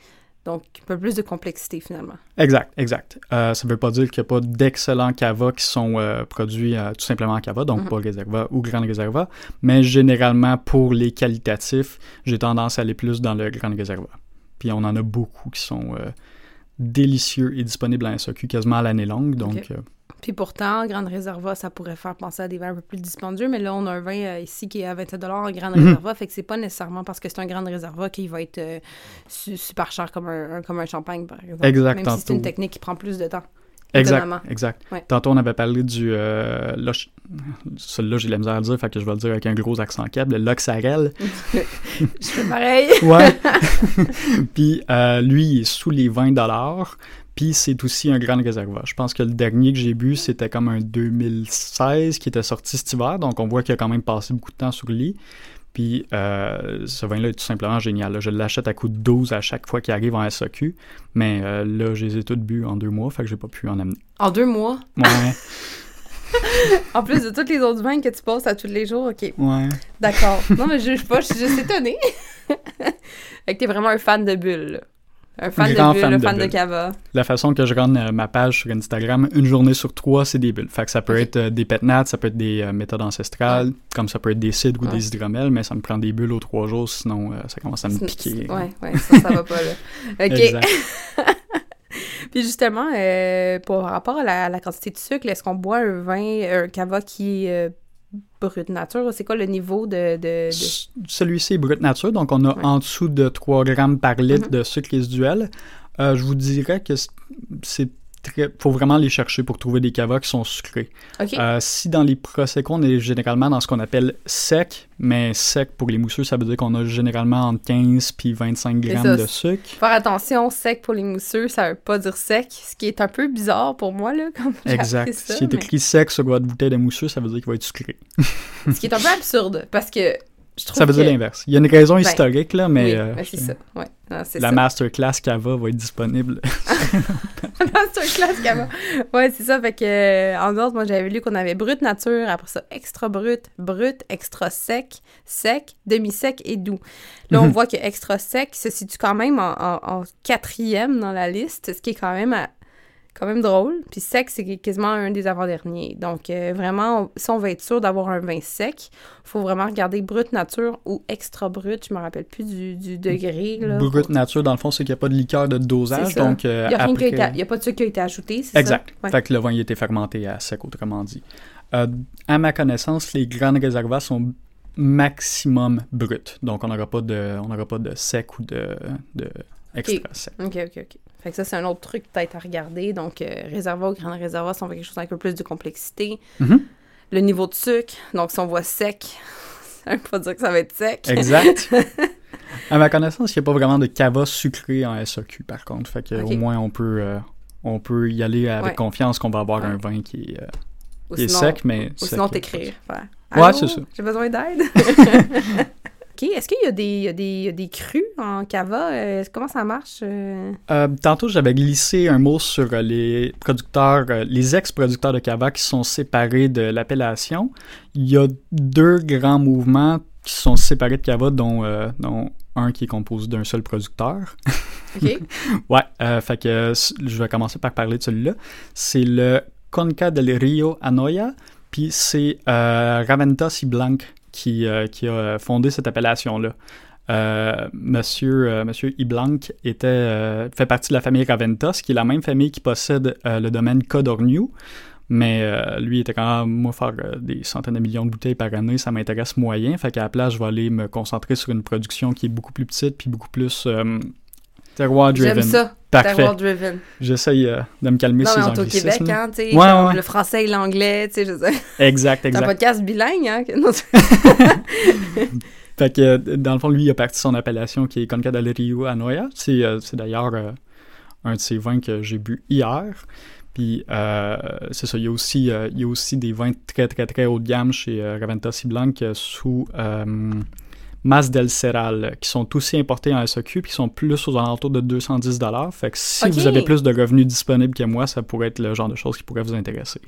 Donc, un peu plus de complexité finalement. Exact, exact. Euh, ça ne veut pas dire qu'il n'y a pas d'excellents cava qui sont euh, produits euh, tout simplement en cava, donc mhm. pas réserva ou grand réserva, mais généralement pour les qualitatifs, j'ai tendance à aller plus dans le grand réserva. Puis on en a beaucoup qui sont délicieux et disponibles en SAQ quasiment à l'année longue, donc puis pourtant, Grande Réserva, ça pourrait faire penser à des vins un peu plus dispendieux, mais là, on a un vin euh, ici qui est à 27 en Grande mhm. Réserva, fait que c'est pas nécessairement parce que c'est un Grande Réserva qu'il va être euh, super cher comme un, comme un champagne, par exemple. Exact. Même si c'est une technique qui prend plus de temps. Exact, exact. Tantôt, on avait parlé du... Euh, Celui-là, j'ai la misère à dire, fait que je vais le dire avec un gros accent câble, le Loxarel. je fais pareil. ouais. Puis lui, il est sous les 20 puis c'est aussi un grand réservoir. Je pense que le dernier que j'ai bu, c'était comme un 2016 qui était sorti cet hiver. Donc on voit qu'il a quand même passé beaucoup de temps sur le lit. Puis euh, ce vin-là est tout simplement génial. Je l'achète à coup de 12 à chaque fois qu'il arrive en SAQ. Mais euh, là, je les ai toutes bu en deux mois, fait que j'ai pas pu en amener. En deux mois? Ouais. en plus de tous les autres vins que tu passes à tous les jours, ok. Ouais. D'accord. Non, mais je juge pas, je suis juste étonnée. fait que t'es vraiment un fan de bulles. Un fan de bulles, un fan de, cava. La façon que je rende euh, ma page sur Instagram, une journée sur trois, c'est des bulles. Fait que ça peut être euh, des petnats, ça peut être des euh, méthodes ancestrales, comme ça peut être des cidres ou des hydromels, mais ça me prend des bulles aux trois jours, sinon ça commence à me piquer. Ouais, ouais, ça, ça va pas là. OK. Puis justement, pour rapport à la, quantité de sucre, est-ce qu'on boit un vin, un cava qui est brut nature? C'est quoi le niveau de... de, Celui-ci est brut nature, donc on a en dessous de 3 grammes par litre mm-hmm. de sucre résiduel. Euh, je vous dirais que c'est très, faut vraiment les chercher pour trouver des cavas qui sont sucrés. Euh, si dans les prosecco, on est généralement dans ce qu'on appelle sec, mais sec pour les mousseux, ça veut dire qu'on a généralement entre 15 puis 25 C'est grammes de sucre. Faire attention, sec pour les mousseux, ça veut pas dire sec, ce qui est un peu bizarre pour moi, là, comme Exact. ça. Est mais- écrit sec sur votre bouteille de mousseux, ça veut dire qu'il va être sucré. Ce qui est un peu absurde, parce que je Ça veut dire l'inverse. Il y a une raison Ben, historique, là, mais, oui, euh, ben, c'est ça. Ouais, non, c'est la ça. masterclass Cava va être disponible. Masterclass Cava. Ouais, c'est ça. Fait que, euh, en autres, moi, j'avais lu qu'on avait brut nature, après ça, extra brut, brut, extra sec, sec, demi-sec et doux. Là, on Mhm. voit que extra sec se situe quand même en, en- en quatrième dans la liste, ce qui est quand même, à- quand même drôle. Puis sec, c'est quasiment un des avant-derniers. Donc, euh, vraiment, on- si on veut être sûr d'avoir un vin sec, faut vraiment regarder brut nature ou extra brut. Je me rappelle plus du, du degré. Là, Brut pour- nature, dans le fond, c'est qu'il n'y a pas de liqueur de dosage. Donc, euh, Il n'y a, a pas de sucre qui a été ajouté, c'est Exact. ça? Ouais. Fait que le vin il a été fermenté à sec, autrement dit. Euh, à ma connaissance, les grandes réservoirs sont maximum bruts. Donc, on n'aura pas de, on pas de sec ou de, de extra sec. OK, OK, OK. Fait que ça, c'est un autre truc peut-être à regarder. Donc, euh, réservoir ou grand réservoir, si on veut quelque chose avec un peu plus de complexité. Mhm. Le niveau de sucre, donc si on voit sec, ça veut pas dire que ça va être sec. Exact. à ma connaissance, il n'y a pas vraiment de cava sucré en SAQ, par contre. Fait que Ok. au moins, on peut, euh, on peut y aller avec Ouais. confiance qu'on va avoir Ouais. un vin qui est, euh, est sec, mais ou sec, sinon t'écrire. faire, Ouais, c'est ça. J'ai besoin d'aide? OK, est-ce qu'il y a des, des, des crus en cava? Euh, comment ça marche? euh? Euh, tantôt, j'avais glissé un mot sur les producteurs, les ex-producteurs de cava qui sont séparés de l'appellation. Il y a deux grands mouvements qui sont séparés de cava, dont, dont un qui est composé d'un seul producteur. OK? Ouais, fait que je vais commencer par parler de celui-là. C'est le Conca del Rio Anoya, puis c'est Raventos y Blanc qui, euh, qui a fondé cette appellation-là. Euh, monsieur, euh, monsieur Y Blanc était, fait partie de la famille Raventos, qui est la même famille qui possède le domaine Codorniu. Mais lui était quand même, moi, faire des centaines de millions de bouteilles par année, ça m'intéresse moyen. Fait qu'à la place, je vais aller me concentrer sur une production qui est beaucoup plus petite puis beaucoup plus euh, terroir-driven. J'aime ça. Parfait. Terroir driven. J'essaye euh, de me calmer Non, ces mais on est au anglicismes. Québec, hein, tu sais. Ouais. Le français et l'anglais, tu sais, je sais. Exact, C'est un exact. podcast bilingue, hein? non, Fait que, euh, dans le fond, lui, il a parti son appellation qui est Conca del Rio Anoya. C'est euh, c'est d'ailleurs euh, un de ses vins que j'ai bu hier. Puis, c'est ça, il y, a aussi, il y a aussi des vins très, très, très haut de gamme chez euh, Raventos y Blanc euh, sous euh, Mas del Ceral, euh, qui sont aussi importés en SAQ, puis qui sont plus aux alentours de 210 Fait que si vous avez plus de revenus disponibles que moi, ça pourrait être le genre de choses qui pourrait vous intéresser.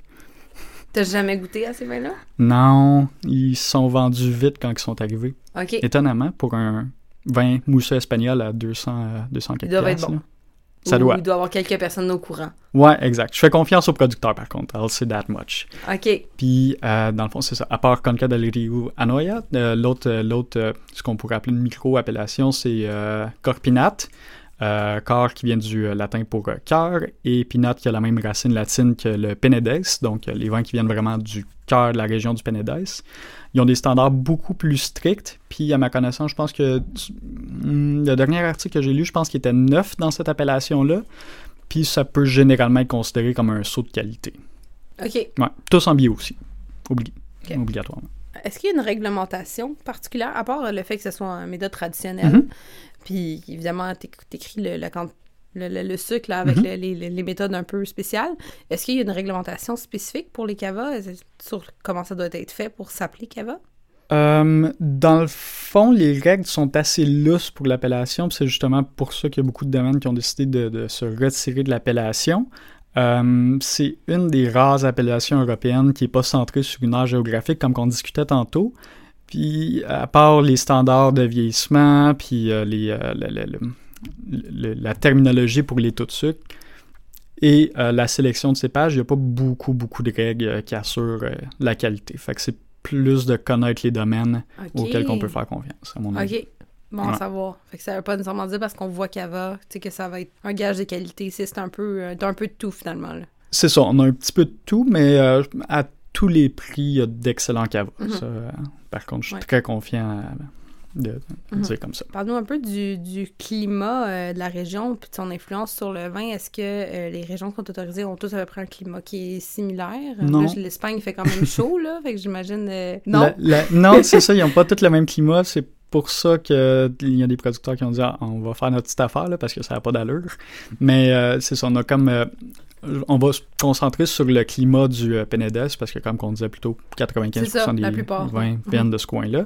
T'as jamais goûté à ces vins-là? Non, ils sont vendus vite quand ils sont arrivés. Étonnamment, pour un vin mousseux espagnol à 200, euh, 200 quelques Ils doivent être bons. Ça doit. Il doit y avoir quelques personnes au courant. Ouais, exact. Je fais confiance au producteur, par contre. I'll say that much. OK. Puis, euh, dans le fond, c'est ça. À part Conca del Rio Anoya, euh, l'autre, euh, l'autre ce qu'on pourrait appeler une micro-appellation, c'est Corpinat. Euh, cor qui vient du euh, latin pour euh, cœur et pinat qui a la même racine latine que le Penedès, donc les vins qui viennent vraiment du cœur de la région du Penedès. Ils ont des standards beaucoup plus stricts, puis à ma connaissance, je pense que hmm, le dernier article que j'ai lu, je pense qu'il était neuf dans cette appellation-là, puis ça peut généralement être considéré comme un saut de qualité. OK. Ouais, tous en bio aussi. Obli- Ok. Obligatoirement. Est-ce qu'il y a une réglementation particulière, à part le fait que ce soit un méthode traditionnel? Mhm. Puis, évidemment, t'éc- t'écris le, quant- le, le- le sucre là, avec Mhm. le- les, méthodes un peu spéciales. Est-ce qu'il y a une réglementation spécifique pour les cavas sur comment ça doit être fait pour s'appeler cava? Euh, dans le fond, les règles sont assez lousses pour l'appellation, c'est justement pour ça qu'il y a beaucoup de domaines qui ont décidé de, de se retirer de l'appellation. Euh, c'est une des rares appellations européennes qui n'est pas centrée sur une aire géographique, comme on discutait tantôt. Puis, à part les standards de vieillissement, puis euh, les, le- le- le- le- la terminologie pour les taux de sucre et euh, la sélection de cépages, il n'y a pas beaucoup, beaucoup de règles euh, qui assurent euh, la qualité. Fait que c'est plus de connaître les domaines auxquels on peut faire confiance, à mon avis. OK. Bon à Ouais. savoir. Fait que ça veut pas nécessairement dire parce qu'on voit cava, tu sais, que ça va être un gage de qualité. C'est un peu, euh, un peu de tout, finalement. C'est ça, on a un petit peu de tout, mais euh, à tous les prix, il y a d'excellents cavas. Mhm. Par contre, je suis Ouais. très confiant de, Mhm. dire comme ça. Parle-nous un peu du, du climat euh, de la région puis de son influence sur le vin. Est-ce que euh, les régions qui sont autorisées ont tous à peu près un climat qui est similaire? Non. L'Espagne fait quand même chaud, là, fait que j'imagine... euh, Non? La- la- non, c'est ça, ils n'ont pas tous le même climat. C'est pour ça qu'il y a des producteurs qui ont dit Ah, on va faire notre petite affaire là, parce que ça n'a pas d'allure. Mais euh, c'est ça, on a comme. euh, on va se concentrer sur le climat du euh, Penedès parce que, comme on disait plus tôt, 95% C'est ça, des vins Mhm. viennent de ce coin-là.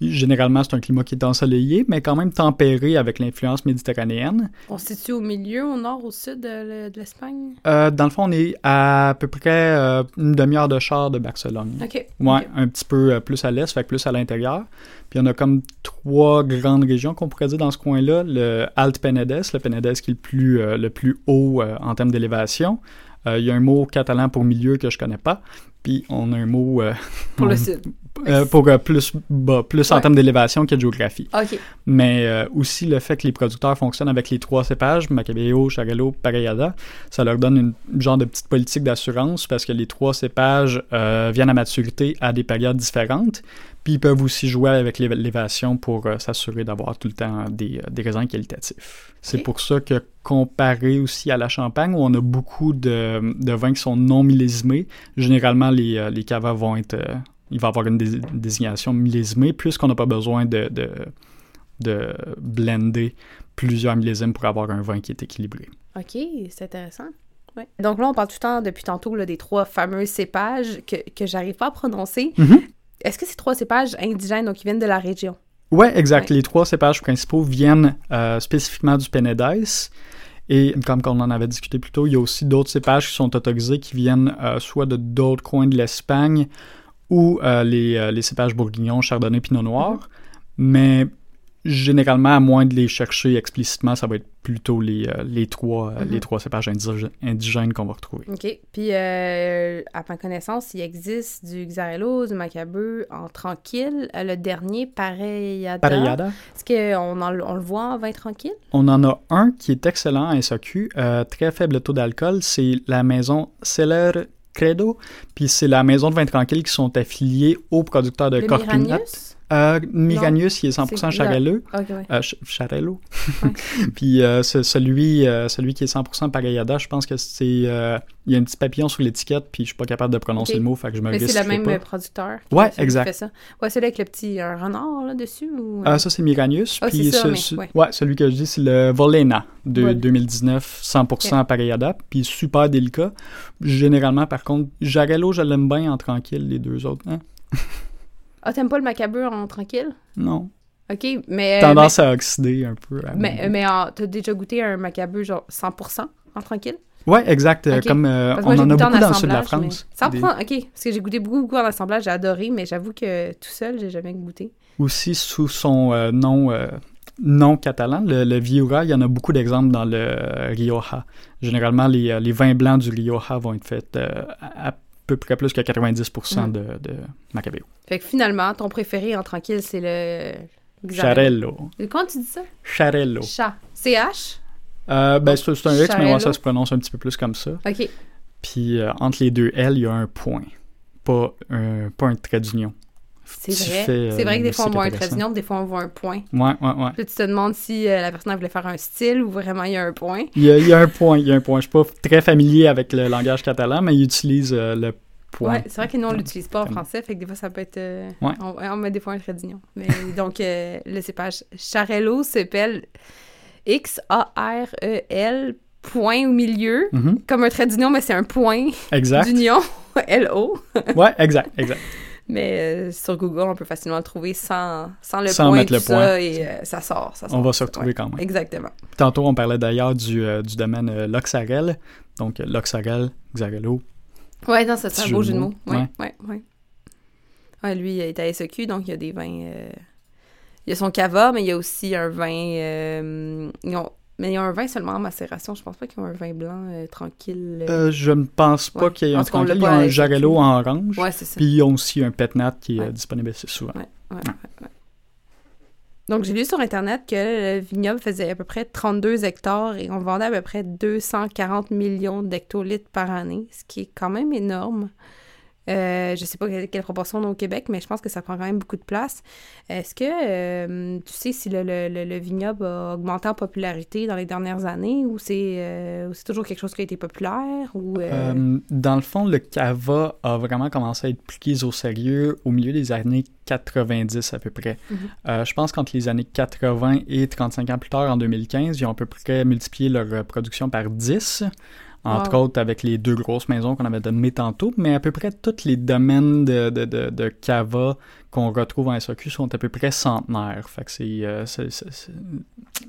Généralement, c'est un climat qui est ensoleillé, mais quand même tempéré avec l'influence méditerranéenne. On se situe au milieu, au nord, au sud de, le- de l'Espagne? Euh, dans le fond, on est à, peu près euh, une demi-heure de char de Barcelone. OK. Ouais, un petit peu euh, plus à l'est, fait plus à l'intérieur. Puis on a comme trois grandes régions qu'on pourrait dire dans ce coin-là. Le Alt Penedès, le Penedès qui est le plus, euh, le plus haut euh, en termes d'élévation. Euh, Il y a un mot catalan pour milieu que je connais pas. Puis on a un mot euh, Pour le sud. Euh, pour euh, plus bas, plus en termes d'élévation que de géographie. OK. Mais euh, aussi le fait que les producteurs fonctionnent avec les trois cépages, Macabeo, Charello, Parellada, ça leur donne une genre de petite politique d'assurance parce que les trois cépages viennent à maturité à des périodes différentes. Puis ils peuvent aussi jouer avec l'éva- l'élévation pour s'assurer d'avoir tout le temps des, des raisins qualitatifs. C'est pour ça que comparé aussi à la Champagne, où on a beaucoup de, de vins qui sont non millésimés, généralement les, les cavas vont être... il va y avoir une dés- désignation millésimée puisqu'on n'a pas besoin de, de, de blender plusieurs millésimes pour avoir un vin qui est équilibré. OK, c'est intéressant. Ouais. Donc là, on parle tout le temps, depuis tantôt, là, des trois fameux cépages que, que j'arrive pas à prononcer. Mhm. Est-ce que ces trois cépages indigènes, donc, qui viennent de la région? Ouais, exact. Ouais. Les trois cépages principaux viennent euh, spécifiquement du Penedès. Et comme on en avait discuté plus tôt, il y a aussi d'autres cépages qui sont autorisés qui viennent euh, soit de d'autres coins de l'Espagne ou euh, les, euh, les cépages bourguignons, chardonnay, pinot noir. Mais généralement, à moins de les chercher explicitement, ça va être plutôt les, euh, les, trois, euh, Mhm. les trois cépages indigè- indigènes qu'on va retrouver. OK. Puis, euh, à ma connaissance, il existe du Xarello, du Macabeu en tranquille. Le dernier, Parellada. Parellada. Est-ce qu'on on le voit en vin tranquille? On en a un qui est excellent à SAQ, euh, très faible taux d'alcool, c'est la maison Celler Credo, puis c'est la maison de vin tranquille qui sont affiliés au producteur de. Miranius? Euh, Miranius, il est 100% C'est- charelleux. OK, ouais. Euh, Ch- Charello. Ouais. puis euh, ce- celui, euh, celui qui est 100% Parellada, je pense que c'est... il y a un petit papillon sur l'étiquette, puis je suis pas capable de prononcer le mot, fait que je me Mais c'est le même pas. producteur. qui- Ouais, qui exact. fait ça. Ouais, celui avec le petit renard là-dessus? Ou... Ah, ça, c'est Miranius. Ah, puis ça, ce- ce- ouais. ouais, celui que je dis, c'est le Volena de Vol- 2019, 100% Parellada, puis super délicat. Généralement, par contre, Jarello, je l'aime bien en tranquille, les deux autres. Hein? Ah, t'aimes pas le Macabeu en tranquille? Non. OK, mais... euh, Tendance à oxyder un peu. Mais, mais, en- t'as déjà goûté un Macabeu genre 100% en tranquille? Ouais, exact. euh. Comme euh, on en a en beaucoup dans le sud de la assemblage, mais- France. 100%, Des- OK. Parce que j'ai goûté beaucoup, beaucoup en assemblage, j'ai adoré, mais j'avoue que tout seul, j'ai jamais goûté. Aussi sous son euh, nom, euh, nom catalan, le, le Viura, il y en a beaucoup d'exemples dans le Rioja. Généralement, les, les vins blancs du Rioja vont être faits à peu près plus que 90% Mm. de, de Macabeo. Fait que finalement, ton préféré en tranquille, c'est le... Charello. Comment tu dis ça? Charello. Chat. CH? Euh, ben, c'est un X, mais ouais, ça se prononce un petit peu plus comme ça. OK. Puis euh, entre les deux L, il y a un point. Pas un, pas un trait d'union. C'est vrai. euh, c'est vrai que des le fois, on voit un trait d'union, des fois, on voit un point. Ouais, ouais, ouais. Puis tu te demandes si euh, la personne voulait faire un style ou vraiment il y a un point. Il y, a, il y a un point, il y a un point. Je suis pas très familier avec le langage catalan, mais il utilise euh, le point. Ouais, c'est vrai que nous, on Ouais. l'utilise pas en français, fait que des fois, ça peut être... euh, Ouais. on, on met des fois un trait d'union. Mais donc, euh, le cépage Charello s'appelle X-A-R-E-L, point au milieu, Mhm. comme un trait d'union, mais c'est un point d'union, L-O. Ouais, exact, exact. Mais euh, sur Google, on peut facilement le trouver sans, sans le Sans point, mettre tout le ça, point. et euh, ça sort, ça On va se retrouver Ouais, quand même. Exactement. Tantôt, on parlait d'ailleurs du, euh, du domaine Loxarel. Donc, Loxarel, Xarello. Ouais, non, ça, c'est un beau jeu de mots. mots. Ouais, ouais, ouais. Ouais, lui, il est à SEQ, donc il y a des vins. Il y a son cava, mais il y a aussi un vin. ils ont- Mais ils ont un vin seulement en macération. Je pense pas qu'ils ont un vin blanc euh, tranquille. euh. Euh, je ne pense pas Ouais. qu'il y ait un tranquille. Il y à un Jarello en orange. Ouais, c'est ça. Puis ils ont aussi un Petnat qui est Ouais. disponible assez souvent. Ouais, ouais, ouais, ouais. Donc, j'ai lu sur Internet que le vignoble faisait à peu près 32 hectares et on vendait à peu près 240 millions d'hectolitres par année, ce qui est quand même énorme. Euh, je sais pas quelle, proportion on a au Québec, mais je pense que ça prend quand même beaucoup de place. Est-ce que euh, tu sais si le, le, le, vignoble a augmenté en popularité dans les dernières années ou c'est euh, toujours quelque chose qui a été populaire? Ou, dans le fond, le cava a vraiment commencé à être pris au sérieux au milieu des années 90 à peu près. Mhm. je pense qu'entre les années 80 et 35 ans plus tard, en 2015, ils ont à peu près multiplié leur production par 10 entre autres avec les deux grosses maisons qu'on avait données tantôt, mais à peu près tous les domaines de, de, de, cava qu'on retrouve en SAQ sont à peu près centenaires. Fait que euh, c'est,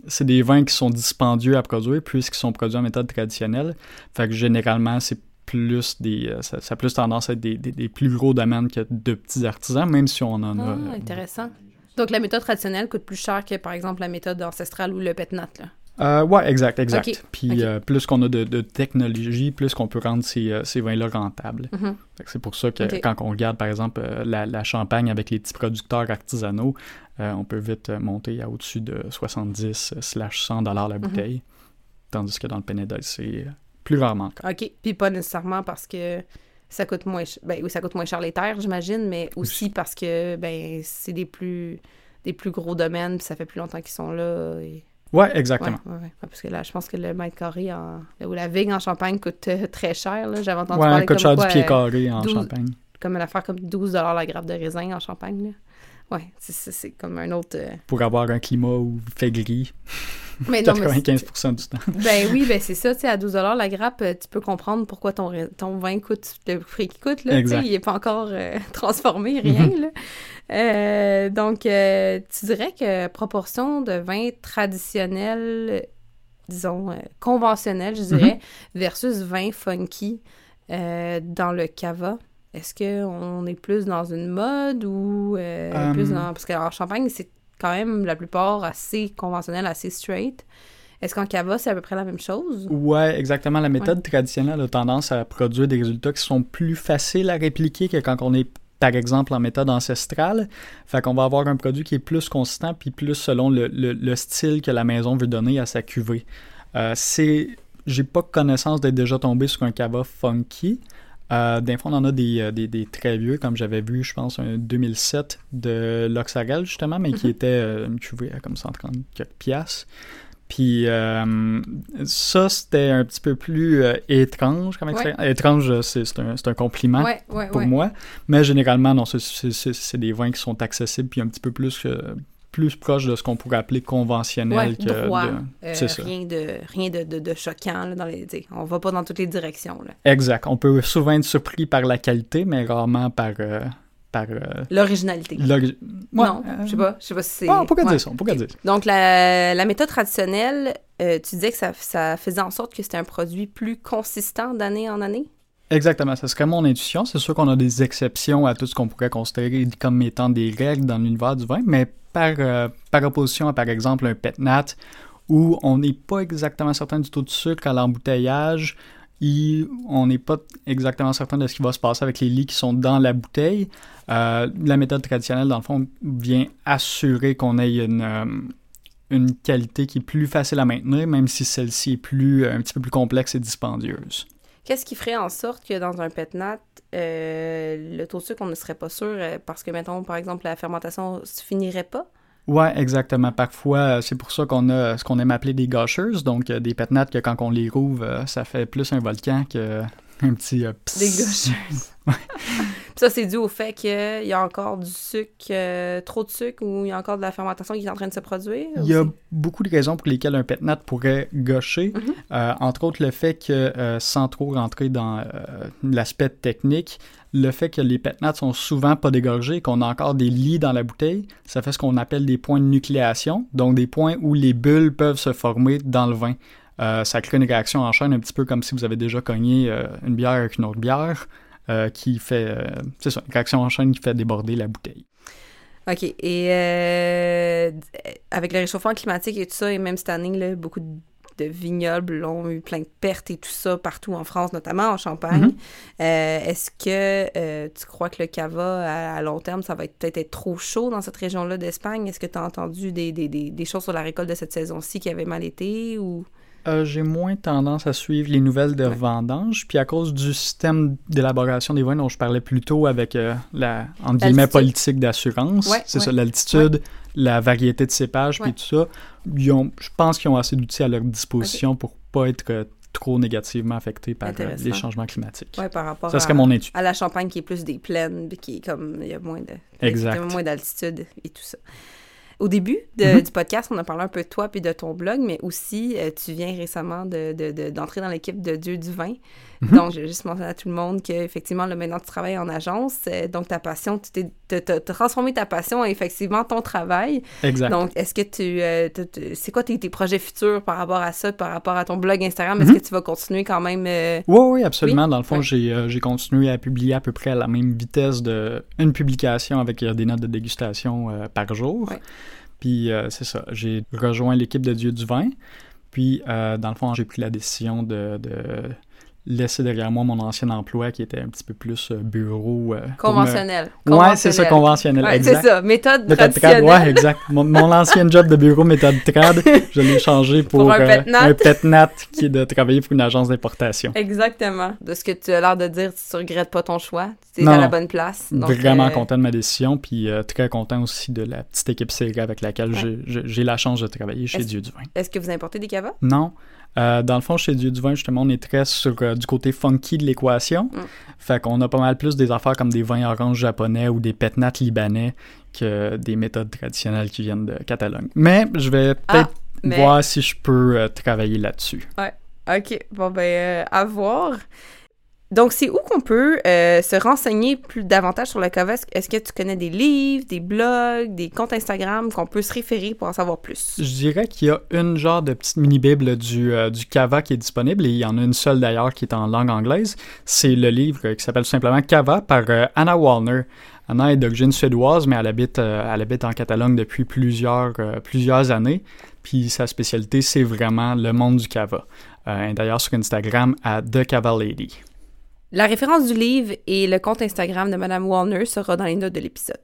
c'est, des vins qui sont dispendieux à produire puisqu'ils sont produits en méthode traditionnelle. Fait que généralement, c'est plus des, euh, ça, a plus tendance à être des, des, plus gros domaines que de petits artisans, même si on en a. Ah, euh, intéressant. Donc la méthode traditionnelle coûte plus cher que par exemple la méthode ancestrale ou le petnat, là. Euh, ouais, exact, exact. Puis euh, plus qu'on a de, technologie, plus qu'on peut rendre ces, euh, ces vins-là rentables. Mhm. C'est pour ça que quand on regarde, par exemple, euh, la, champagne avec les petits producteurs artisanaux, on peut vite monter à au-dessus de 70 100 dollars la mhm. bouteille. Tandis que dans le Penedès, c'est plus rarement. OK. Puis pas nécessairement parce que ça coûte moins cher. Ben oui, ça coûte moins cher les terres, j'imagine, mais aussi parce que ben c'est des plus des plus gros domaines, puis ça fait plus longtemps qu'ils sont là. Et... Ouais, exactement. parce que là, je pense que le mètre carré ou la vigne en Champagne coûte euh, très cher. J'avais entendu parler coûte cher du pied euh, carré en Champagne. Comme une affaire comme 12 la grappe de raisin en Champagne. Là. Ouais, c'est comme un autre. Euh, Pour avoir un climat où il fait gris. Mais 95% du temps. ben oui, ben c'est ça. Tu sais, à 12 la grappe, tu peux comprendre pourquoi ton, ton vin coûte le prix qu'il coûte. Là, il n'est pas encore transformé, rien. là. Euh, donc, euh, tu dirais que proportion de vin traditionnel, disons, euh, conventionnel, je dirais, mhm. versus vin funky dans le cava, est-ce qu'on est plus dans une mode ou plus dans... Parce qu'en Champagne, c'est quand même la plupart assez conventionnel, assez straight. Est-ce qu'en cava, c'est à peu près la même chose? Ouais, exactement. La méthode traditionnelle a tendance à produire des résultats qui sont plus faciles à répliquer que quand on est par exemple en méthode ancestrale. Fait qu'on va avoir un produit qui est plus consistant puis plus selon le, style que la maison veut donner à sa cuvée. Euh, c'est, j'ai pas connaissance d'être déjà tombé sur un cava funky. Euh, D'un fond, on en a euh, des, des, très vieux, comme j'avais vu, je pense, un 2007 de L'Oxagal, justement, mais qui mm-hmm. était euh, une cuvée à comme 130 quelques piastres. Puis euh, ça, c'était un petit peu plus euh, étrange comme Étrange, c'est un, un, compliment pour moi. Mais généralement, non, c'est des vins qui sont accessibles puis un petit peu plus euh, plus proche de ce qu'on pourrait appeler conventionnel que droit, rien de rien de, de, choquant là, dans les on va pas dans toutes les directions là. exact on peut souvent être surpris par la qualité mais rarement par par... Euh, L'originalité. non, je sais pas. Je sais pas si c'est... Ah, pourquoi dire ça? Pourquoi dire Donc, la, la méthode traditionnelle, euh, tu disais que ça, ça faisait en sorte que c'était un produit plus consistant d'année en année? Exactement, ce serait mon intuition. C'est sûr qu'on a des exceptions à tout ce qu'on pourrait considérer comme étant des règles dans l'univers du vin, mais par, euh, par opposition à, par exemple, un pet nat, où on n'est pas exactement certain du taux de sucre à l'embouteillage, on n'est pas exactement certain de ce qui va se passer avec les lits qui sont dans la bouteille. Euh, la méthode traditionnelle, dans le fond, vient assurer qu'on ait une, euh, une qualité qui est plus facile à maintenir, même si celle-ci est plus, un petit peu plus complexe et dispendieuse. Qu'est-ce qui ferait en sorte que dans un petnat, euh, le taux de sucre, on ne serait pas sûr parce que, mettons, par exemple, la fermentation se finirait pas? Ouais, exactement. Parfois, euh, c'est pour ça qu'on a ce qu'on aime appeler des gushers, donc euh, des pétnates que quand on les rouvre, euh, ça fait plus un volcan qu'un petit Des gushers. ça, c'est dû au fait qu'il y a encore du sucre, trop de sucre, ou il y a encore de la fermentation qui est en train de se produire? Il y a beaucoup de raisons pour lesquelles un pétnat pourrait gaucher. Mm-hmm. entre autres, le fait que, sans trop rentrer dans l'aspect technique, le fait que les pétnates sont souvent pas dégorgés, qu'on a encore des lits dans la bouteille, ça fait ce qu'on appelle des points de nucléation, donc des points où les bulles peuvent se former dans le vin. Euh, ça crée une réaction en chaîne, un petit peu comme si vous avez déjà cogné euh, une bière avec une autre bière, euh, qui fait, c'est ça, une réaction en chaîne qui fait déborder la bouteille. OK. Et avec le réchauffement climatique et tout ça, et même cette année, là, beaucoup de de vignobles ont eu plein de pertes et tout ça partout en France, notamment en Champagne. Mhm. Euh, est-ce que euh, tu crois que le cava, à, long terme, ça va peut-être être trop chaud dans cette région-là d'Espagne? Est-ce que tu as entendu des, des, des, choses sur la récolte de cette saison-ci qui avait mal été ou... euh, j'ai moins tendance à suivre les nouvelles de Ouais. vendange. Puis à cause du système d'élaboration des vins dont je parlais plus tôt avec euh, la entre guillemets, politique d'assurance, Ouais, c'est ouais. ça, l'altitude, la variété de cépage, Ouais. puis tout ça, ils ont, je pense qu'ils ont assez d'outils à leur disposition pour pas être euh, trop négativement affectés par euh, les changements climatiques. Ouais, par rapport ça à, mon étude. à la Champagne qui est plus des plaines, puis qui est comme, il y a moins de... Exact. il y a moins d'altitude et tout ça. Au début de- Mhm. du podcast, on a parlé un peu de toi puis de ton blog, mais aussi, euh, tu viens récemment de- de- de- d'entrer dans l'équipe de Dieu du vin. Mhm. Donc, je vais juste mentionner à tout le monde qu'effectivement, là, maintenant, tu travailles en agence. euh, donc, ta passion, tu t'es transformé ta passion en effectivement ton travail. Exact. Donc, est-ce que tu... euh, c'est quoi tes, tes projets futurs par rapport à ça, par rapport à ton blog Instagram? Est-ce Mhm. que tu vas continuer quand même... euh, Oui, oui, absolument. Dans le fond, j'ai euh, j'ai continué à publier à peu près à la même vitesse de une publication avec des notes de dégustation par jour. Ouais. Puis c'est ça, j'ai rejoint l'équipe de Dieu du vin. Puis, dans le fond, j'ai pris la décision de, de laisser derrière moi mon ancien emploi qui était un petit peu plus euh, bureau. euh, pour me- conventionnel. Ouais, c'est ça, conventionnel. Ouais, c'est ça, méthode Méthode trad, traditionnelle. ouais, exact. Mon, mon ancien job de bureau, méthode trad, je l'ai changé pour, Pour un euh, un qui est de travailler pour une agence d'importation. Exactement. De ce que tu as l'air de dire, tu regrettes pas ton choix. Tu es Non, à la bonne place. Donc, Vraiment euh, content de ma décision, puis très content aussi de la petite équipe série avec laquelle Ouais. j'ai- la chance de travailler chez Dieu du vin. Est-ce que vous importez des cavas? Non. Euh, dans le fond, chez Dieu du vin, justement, on est très sur euh, du côté funky de l'équation. Mm. Fait qu'on a pas mal plus des affaires comme des vins oranges japonais ou des pétnats libanais que des méthodes traditionnelles qui viennent de Catalogne. Mais je vais peut-être Ah, mais- voir si je peux euh, travailler là-dessus. OK. Bon, ben, euh, à voir. Donc, c'est où qu'on peut euh, se renseigner plus davantage sur le cava? Est-ce- que tu connais des livres, des blogs, des comptes Instagram qu'on peut se référer pour en savoir plus? Je dirais qu'il y a une genre de petite mini-bible du, euh, du Cava qui est disponible et il y en a une seule d'ailleurs qui est en langue anglaise. C'est le livre euh, qui s'appelle tout simplement Cava par Anna Wallner. Anna est d'origine suédoise, mais elle habite, elle habite en Catalogne depuis plusieurs, plusieurs années. Puis sa spécialité, c'est vraiment le monde du Cava. Euh, d'ailleurs sur Instagram à The Cava Lady. La référence du livre et le compte Instagram de Madame Wallner sera dans les notes de l'épisode.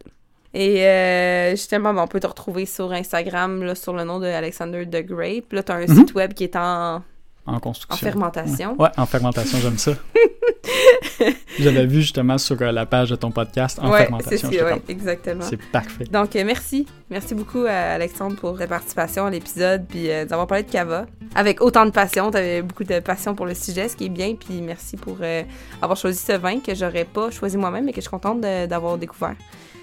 Et euh, justement, ben, on peut te retrouver sur Instagram là, sur le nom de Alexander de Grape. Là, tu as un Mhm. site web qui est en, En en construction. fermentation. Ouais, en fermentation, j'aime ça. J'avais vu justement sur euh, la page de ton podcast en Ouais, c'est fermentation. j'étais ouais, exactement. C'est parfait. Donc, euh, merci. Merci beaucoup à Alexandre pour ta participation à l'épisode, puis euh, d'avoir parlé de Cava. Avec autant de passion, tu avais beaucoup de passion pour le sujet, ce qui est bien, puis merci pour euh, avoir choisi ce vin que j'aurais pas choisi moi-même, mais que je suis contente d'avoir découvert.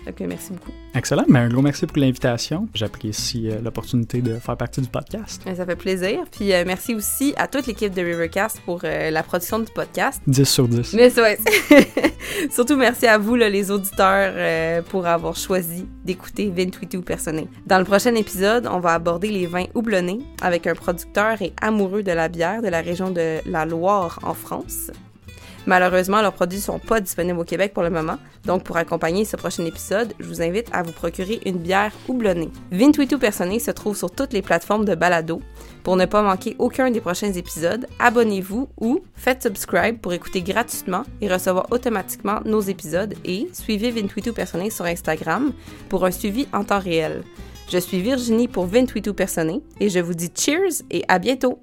Donc, merci beaucoup. Excellent, mais un gros merci pour l'invitation. J'apprécie euh, l'opportunité de faire partie du podcast. Euh, Ça fait plaisir. Puis euh, merci aussi à toute l'équipe de Rivercast pour euh, la production du podcast. 10 sur 10. Mais ouais. Surtout merci à vous, là, les auditeurs, pour avoir choisi d'écouter Vin Personné. Dans le prochain épisode, on va aborder les vins houblonnés avec un producteur et amoureux de la bière de la région de la Loire en France. Malheureusement, leurs produits ne sont pas disponibles au Québec pour le moment, donc pour accompagner ce prochain épisode, je vous invite à vous procurer une bière houblonnée. Vin Personné se trouve sur toutes les plateformes de balado. Pour ne pas manquer aucun des prochains épisodes, abonnez-vous ou faites subscribe pour écouter gratuitement et recevoir automatiquement nos épisodes et suivez Vin Personné sur Instagram pour un suivi en temps réel. Je suis Virginie pour Vin Personné et je vous dis cheers et à bientôt!